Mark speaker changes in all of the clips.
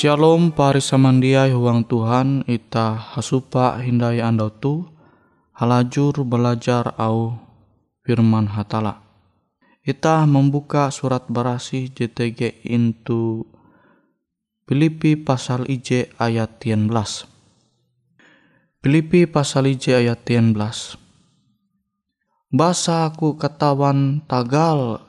Speaker 1: Shalom pari samandiai huang Tuhan ita hasupa hindai andau tu halajur belajar au firman hatala. Ita membuka surat barasi JTG into Filipi pasal IJ ayat 11. Filipi pasal IJ ayat 11. Basa aku katawan tagal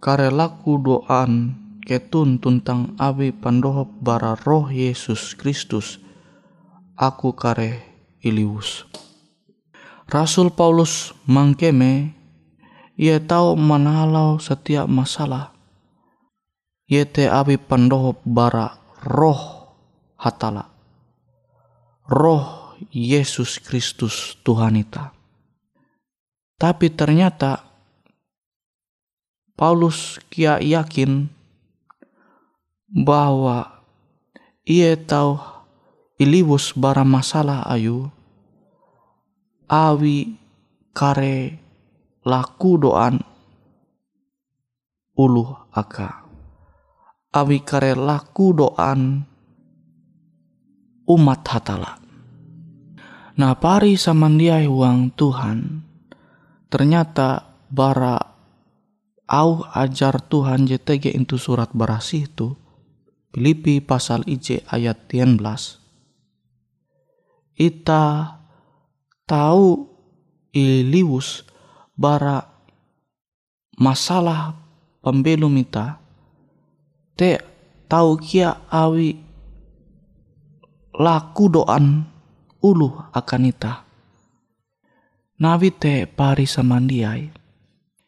Speaker 1: karelaku doan ketun tuntang abi pandohop bara roh Yesus Kristus aku kare ilius. Rasul Paulus mangkeme ia tahu manalau setiap masalah. Ia te abi pandohop bara roh hatala. Roh Yesus Kristus Tuhan ita. Tapi ternyata Paulus kia yakin bahwa ia tahu ilibus bara masalah ayu. Awi kare laku doan ulu aka. Awi kare laku doan umat hatala. Nah pari samandiai uang Tuhan ternyata bara au ajar Tuhan JTG itu surat berasih itu Filipi pasal IJ ayat 13 Ita tahu iliwus bara masalah pembelum ita te tahu kia awi laku doan ulu akan ita. Nabi te pari samandiai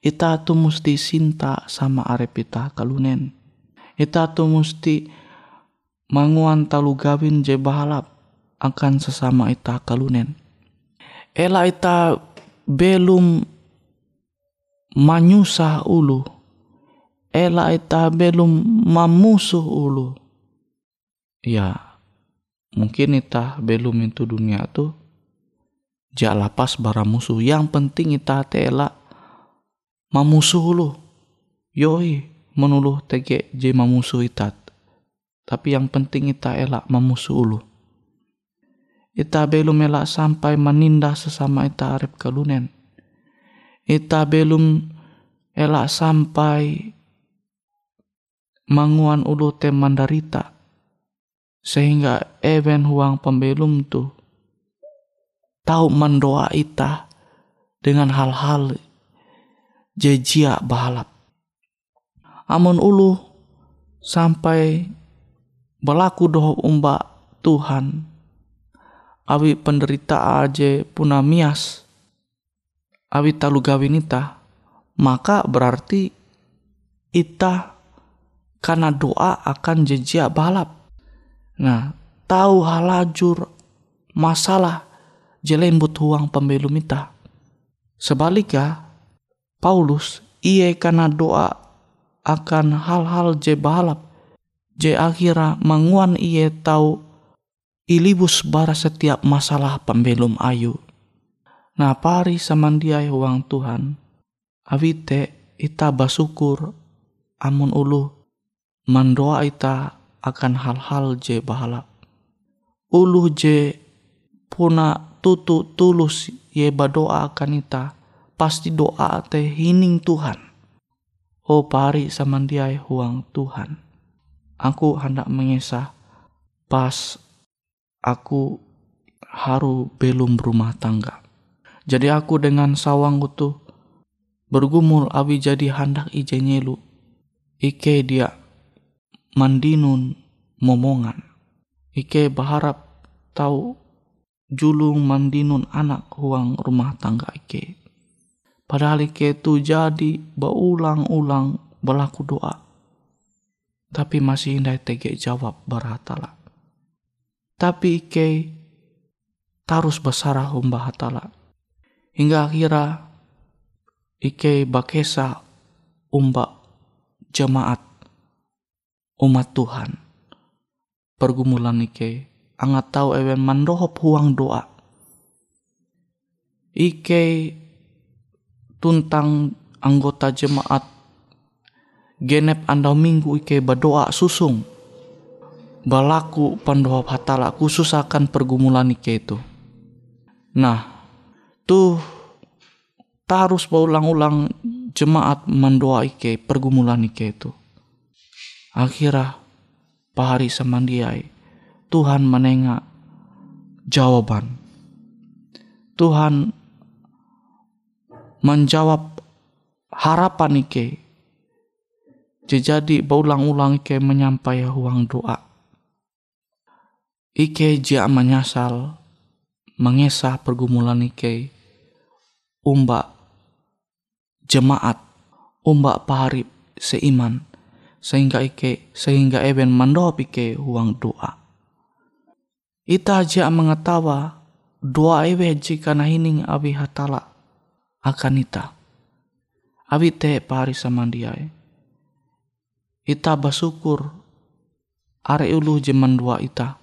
Speaker 1: ita tu musti sinta sama arep ita kalunen ita tu musti manguan talu gawin je bahalap akan sesama ita kalunen. Ela ita belum manyusah ulu. Ela ita belum mamusuh ulu. Ya mungkin ita belum itu dunia tuh ja lapas bara musuh. Yang penting ita tela mamusuh ulu. Yoi menuluh tege je mamusuh itat. Tapi yang penting ita elak mamusuh ulu. Ita belum elak sampai menindah sesama ita arep kalunen. Ita belum elak sampai manguan ulu te mandarita. Sehingga even huang pembelum tu tahu mendoa ita dengan hal-hal jejia bahalap amun ulu sampai berlaku doh umba Tuhan. Awi penderita aja puna mias. Awi talu gawin ita maka berarti ita karena doa akan jejak balap. Nah tahu halajur masalah jelembut huang pembelum ita. Sebaliknya Paulus ia karena doa akan hal-hal je balap je akhirnya manguan ia tahu ilibus bara setiap masalah pembelum ayu. Nah pari samandiai uang Tuhan, awite ita basukur amun ulu mandoa ita akan hal-hal je bahalap. Ulu je puna tutu tulus ye badoa akan ita, pasti doa te hining Tuhan. Oh pari samandiai huang Tuhan. Aku hendak mengesah pas aku haru belum berumah tangga. Jadi aku dengan sawang itu bergumul awi jadi handak ije nyelu. Ike dia mandinun momongan. Ike berharap tahu julung mandinun anak huang rumah tangga Ike. Padahal itu jadi berulang-ulang berlaku doa. Tapi masih indah tege jawab baratala tapi Ike tarus besarah umbah hatala. Hingga akhirnya Ike bakesa umba jemaat umat Tuhan. Pergumulan Ike angat tahu ewen mandohop huang doa. Ike tuntang anggota jemaat genep andau minggu Ike berdoa susung balaku pandohop hatala khusus akan pergumulan ike itu. Nah, tuh tarus berulang-ulang jemaat mendoa ike pergumulan ike itu. Akhirnya pahari semandiai Tuhan menengah jawaban. Tuhan menjawab harapan ike. Jadi berulang-ulang ike menyampaikan uang doa Ike jia menyasal mengesah pergumulan Ike umba jemaat umba parip seiman sehingga Ike sehingga eben mandop Ike uang doa. Ita jia mengetawa doa ewe jika na hining abi hatala akan ita. Abi te pari samandiai. Ita basukur are ulu jeman dua ita.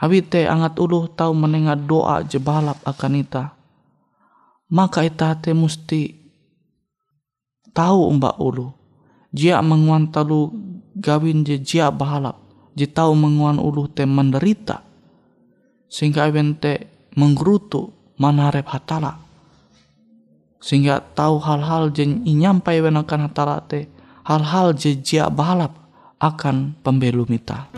Speaker 1: Abi te angat ulu tau menenga doa je balap akan ita. Maka ita te musti tahu mbak ulu. Jia menguan talu gawin je jia bahalap. Je tahu menguan ulu te menderita. Sehingga awen te menggerutu manarep hatala. Sehingga tahu hal-hal je inyampai wenakan hatala te. Hal-hal je jia bahalap akan pembelum ita.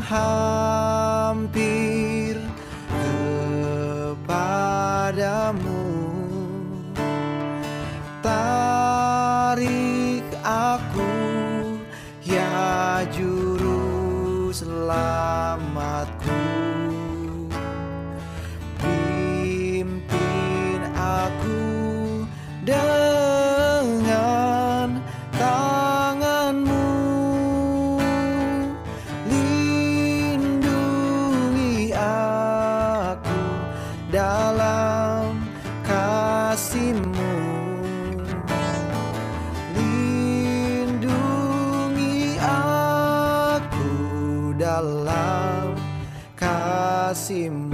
Speaker 2: Datang kasihmu. Lindungi aku dalam kasihmu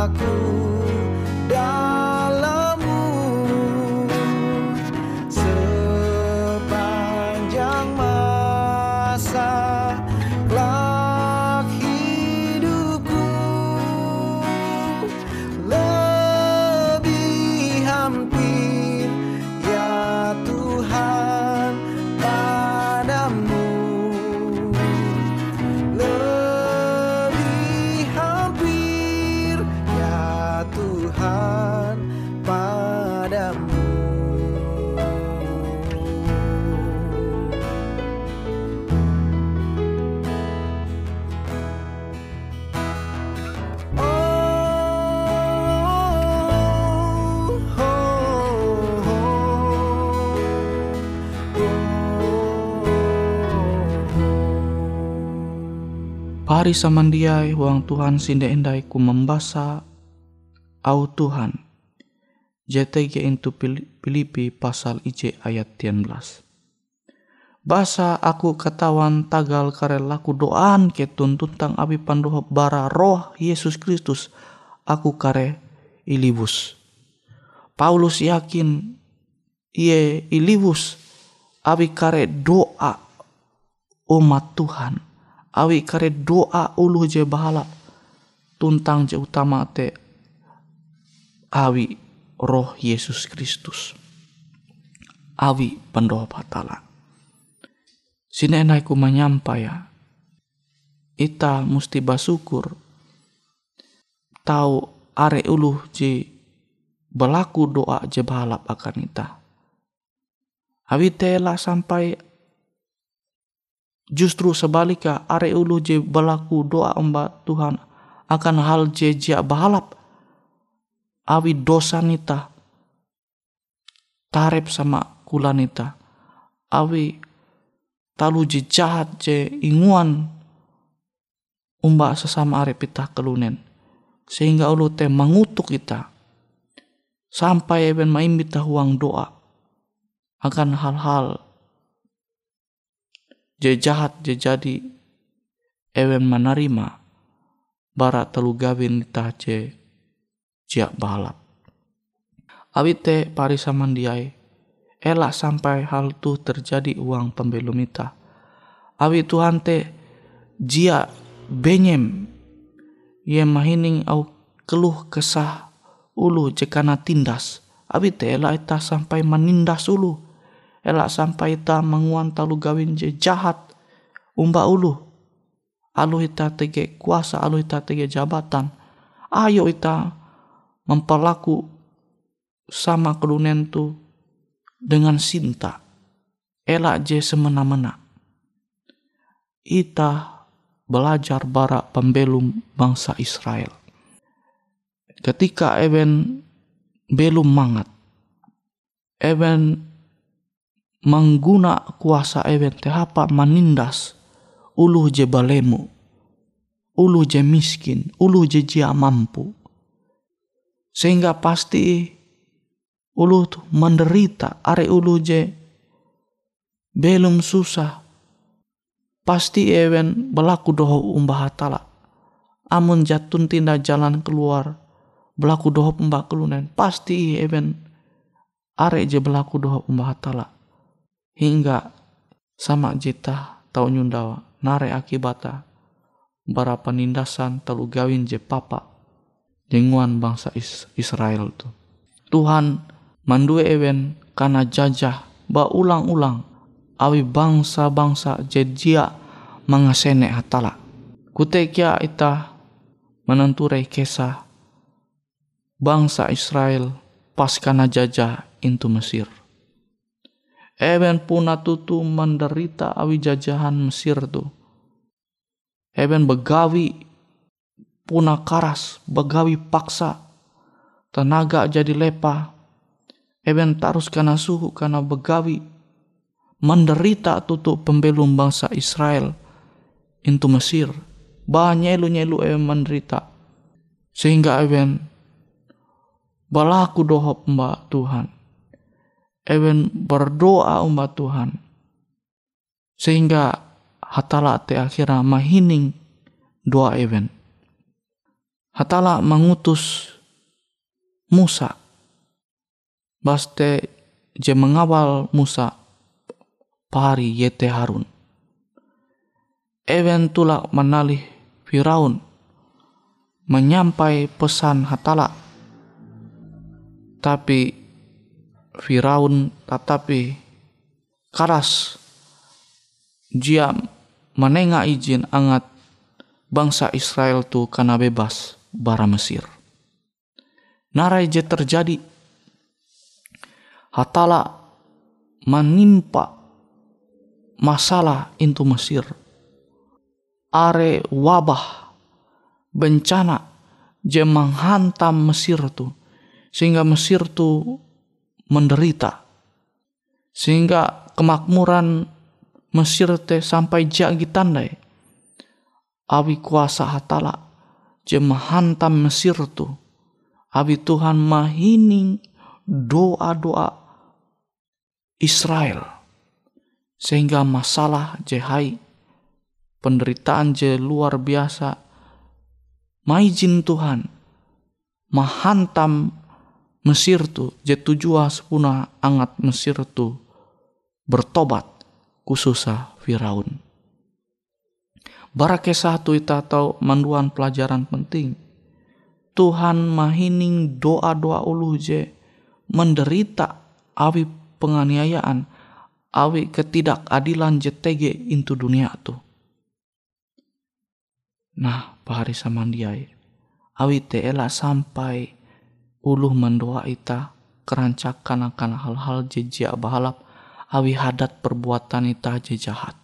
Speaker 2: aku dalammu
Speaker 1: Pari samandiai huang Tuhan sinde endai ku membasa au Tuhan. JTG into Filipi pasal IJ ayat 13. Basa aku katawan tagal kare laku doan ke tuntuntang abi pandoh bara roh Yesus Kristus aku kare ilibus. Paulus yakin ie ilibus abi kare doa umat Tuhan. Awi kare doa ulu je bahala. Tuntang je utama te awi roh Yesus Kristus. Awi pendoa patala. Sini ku menyampai ya ita musti basukur tahu are uluh je berlaku doa je balap akan ita. Awi tela sampai justru sebaliknya are ulu je berlaku doa omba Tuhan akan hal je jia balap awi dosa nita tarep sama kula nita. Awi talu je jahat je inguan umba sesama arep kita kelunen. Sehingga ulu te mengutuk kita. Sampai even main kita huang doa akan hal-hal je jahat je jadi ewen menerima barat telu gawin kita je jiak balap awit te parisa mandiai elak sampai hal tu terjadi uang pembelum ita. Awi Tuhan te jia benyem ye mahining au keluh kesah ulu jekana tindas. Abi te elak ita sampai menindas ulu elak sampai ita menguan talu gawin je jahat. Umba ulu alu ita tege kuasa alu ita tege jabatan. Ayo ita memperlaku sama kelunen tu dengan sinta. Elak je semena-mena. Ita belajar bara pembelum bangsa Israel. Ketika even belum mangat even mengguna kuasa even tehapa menindas ulu je balemu. Ulu je miskin. Ulu je jia mampu. Sehingga pasti ulu tu menderita. Are ulu je belum susah. Pasti even berlaku doho umbah hatala. Amun jatun tindak jalan keluar berlaku doho umbah kelunen. Pasti even are je berlaku doho umbah hatala hingga sama jita tau nyundawa nare akibata bara penindasan telu gawin je papa jenguan bangsa Is- Israel tu. Tuhan mandue ewen karena jajah ba ulang-ulang awi bangsa-bangsa jejia mengasene hatala. Kutekia ita menenturai kisah bangsa Israel pas kana jajah into Mesir Eben puna tutu menderita awi jajahan Mesir tu. Eben begawi puna karas, begawi paksa. Tenaga jadi lepa. Eben tarus karena suhu karena begawi. Menderita tutu pembelum bangsa Israel. Into Mesir. Banyelu-nyelu eben menderita. Sehingga eben balaku dohop mbak Tuhan Ewen berdoa umat Tuhan. Sehingga hatala te akhirnya mahining doa Ewen hatala mengutus Musa. Baste je mengawal Musa pari yete Harun. Ewen tulak menalih Firaun menyampai pesan hatala. Tapi Firaun tetapi karas dia menengah izin angat bangsa Israel tu karena bebas bara Mesir. Narai je terjadi hatala menimpa masalah into Mesir. Are wabah bencana je menghantam Mesir tu sehingga Mesir tu menderita. Sehingga kemakmuran Mesir teh sampai jagi tandai. Awi kuasa hatala je menghantam Mesir tu. Awi Tuhan mahining doa-doa Israel. Sehingga masalah je hai penderitaan je luar biasa. Maijin Tuhan menghantam Mesir tu je tujua sepuna angat Mesir tu bertobat khususnya Firaun. Bara kisah tu ita tahu manduan pelajaran penting. Tuhan mahining doa-doa ulu je menderita awi penganiayaan, awi ketidakadilan JTG into dunia tu. Nah, pahari samandiai, awi te ela sampai uluh mendoa ita kerancakan akan hal-hal jejak bahalap awi hadat perbuatan ita je jahat.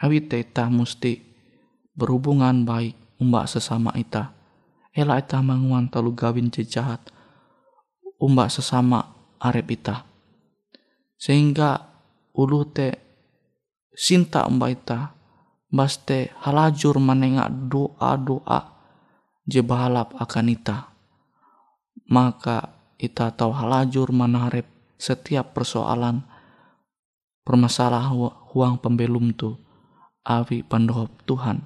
Speaker 1: Awi te ita musti berhubungan baik umbak sesama ita. Ela ita manguan talu gawin je jahat umbak sesama arep ita. Sehingga ulu te sinta umbak ita baste halajur menengak doa-doa je bahalap akan ita. Maka ita tahu halajur menarep setiap persoalan permasalahan huang pembelum tu awi pendohop Tuhan.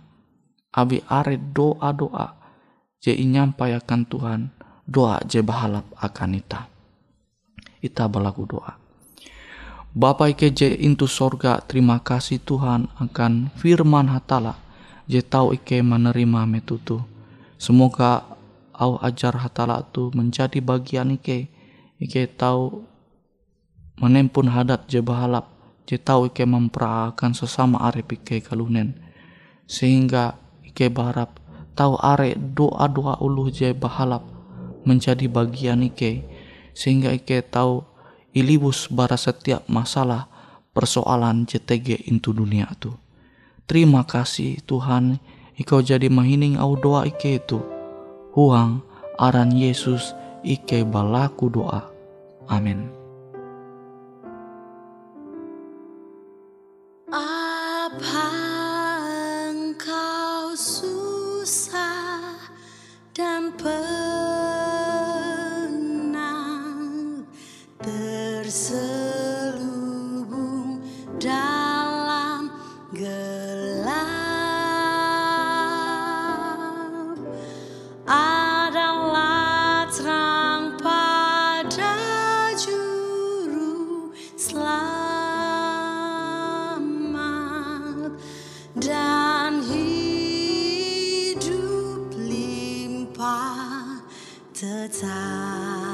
Speaker 1: Awi are doa-doa je nyampai akan Tuhan doa je bahalap akan ita. Ita balaku doa. Bapa ike je intu sorga terima kasih Tuhan akan firman hatala je tahu ike menerima metutu. Semoga au ajar hatala tu menjadi bagian ike. Ike tahu menempun hadat je bahalap. Je tahu ike memperaakan sesama arep ike kalunen. Sehingga ike barap tahu are doa-doa uluh je bahalap menjadi bagian ike. Sehingga ike tahu ilibus bara setiap masalah persoalan JTG into dunia tu. Terima kasih Tuhan, Ikau jadi mahining au doa ike itu. Huang aran Yesus ike balaku doa. Amin.
Speaker 3: Tetap.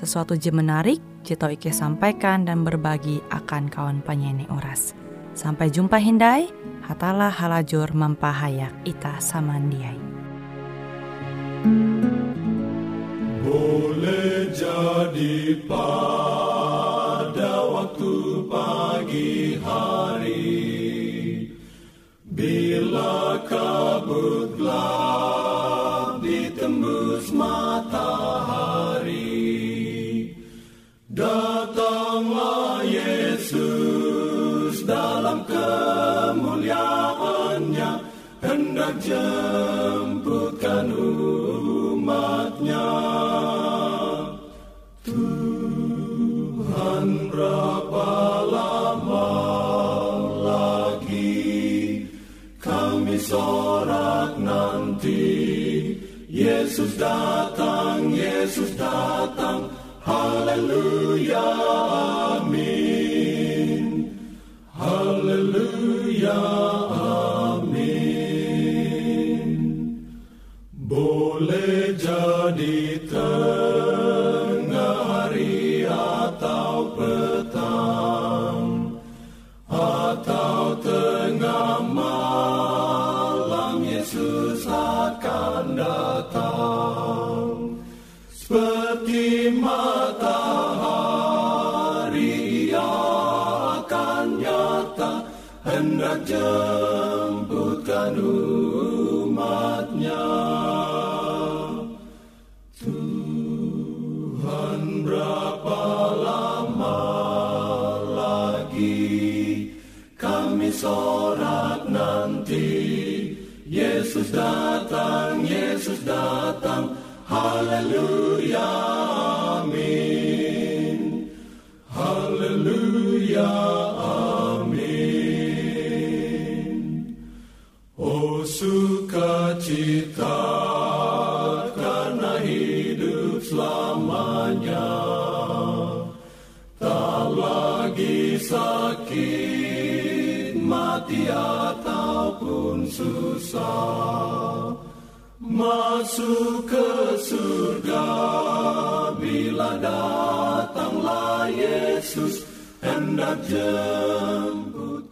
Speaker 4: sesuatu je menarik, Jito Ike sampaikan dan berbagi akan kawan penyanyi oras. Sampai jumpa Hindai, hatalah halajur mempahayak ita samandiai.
Speaker 5: Boleh jadi pada waktu pagi hari Bila kabut gelap Hendak jemputkan umatnya. Tuhan berapa lama lagi Kami sorak nanti. Yesus datang, Yesus datang. Haleluya, amin. Haleluya, susah Masuk ke surga bila datanglah Yesus hendak jemput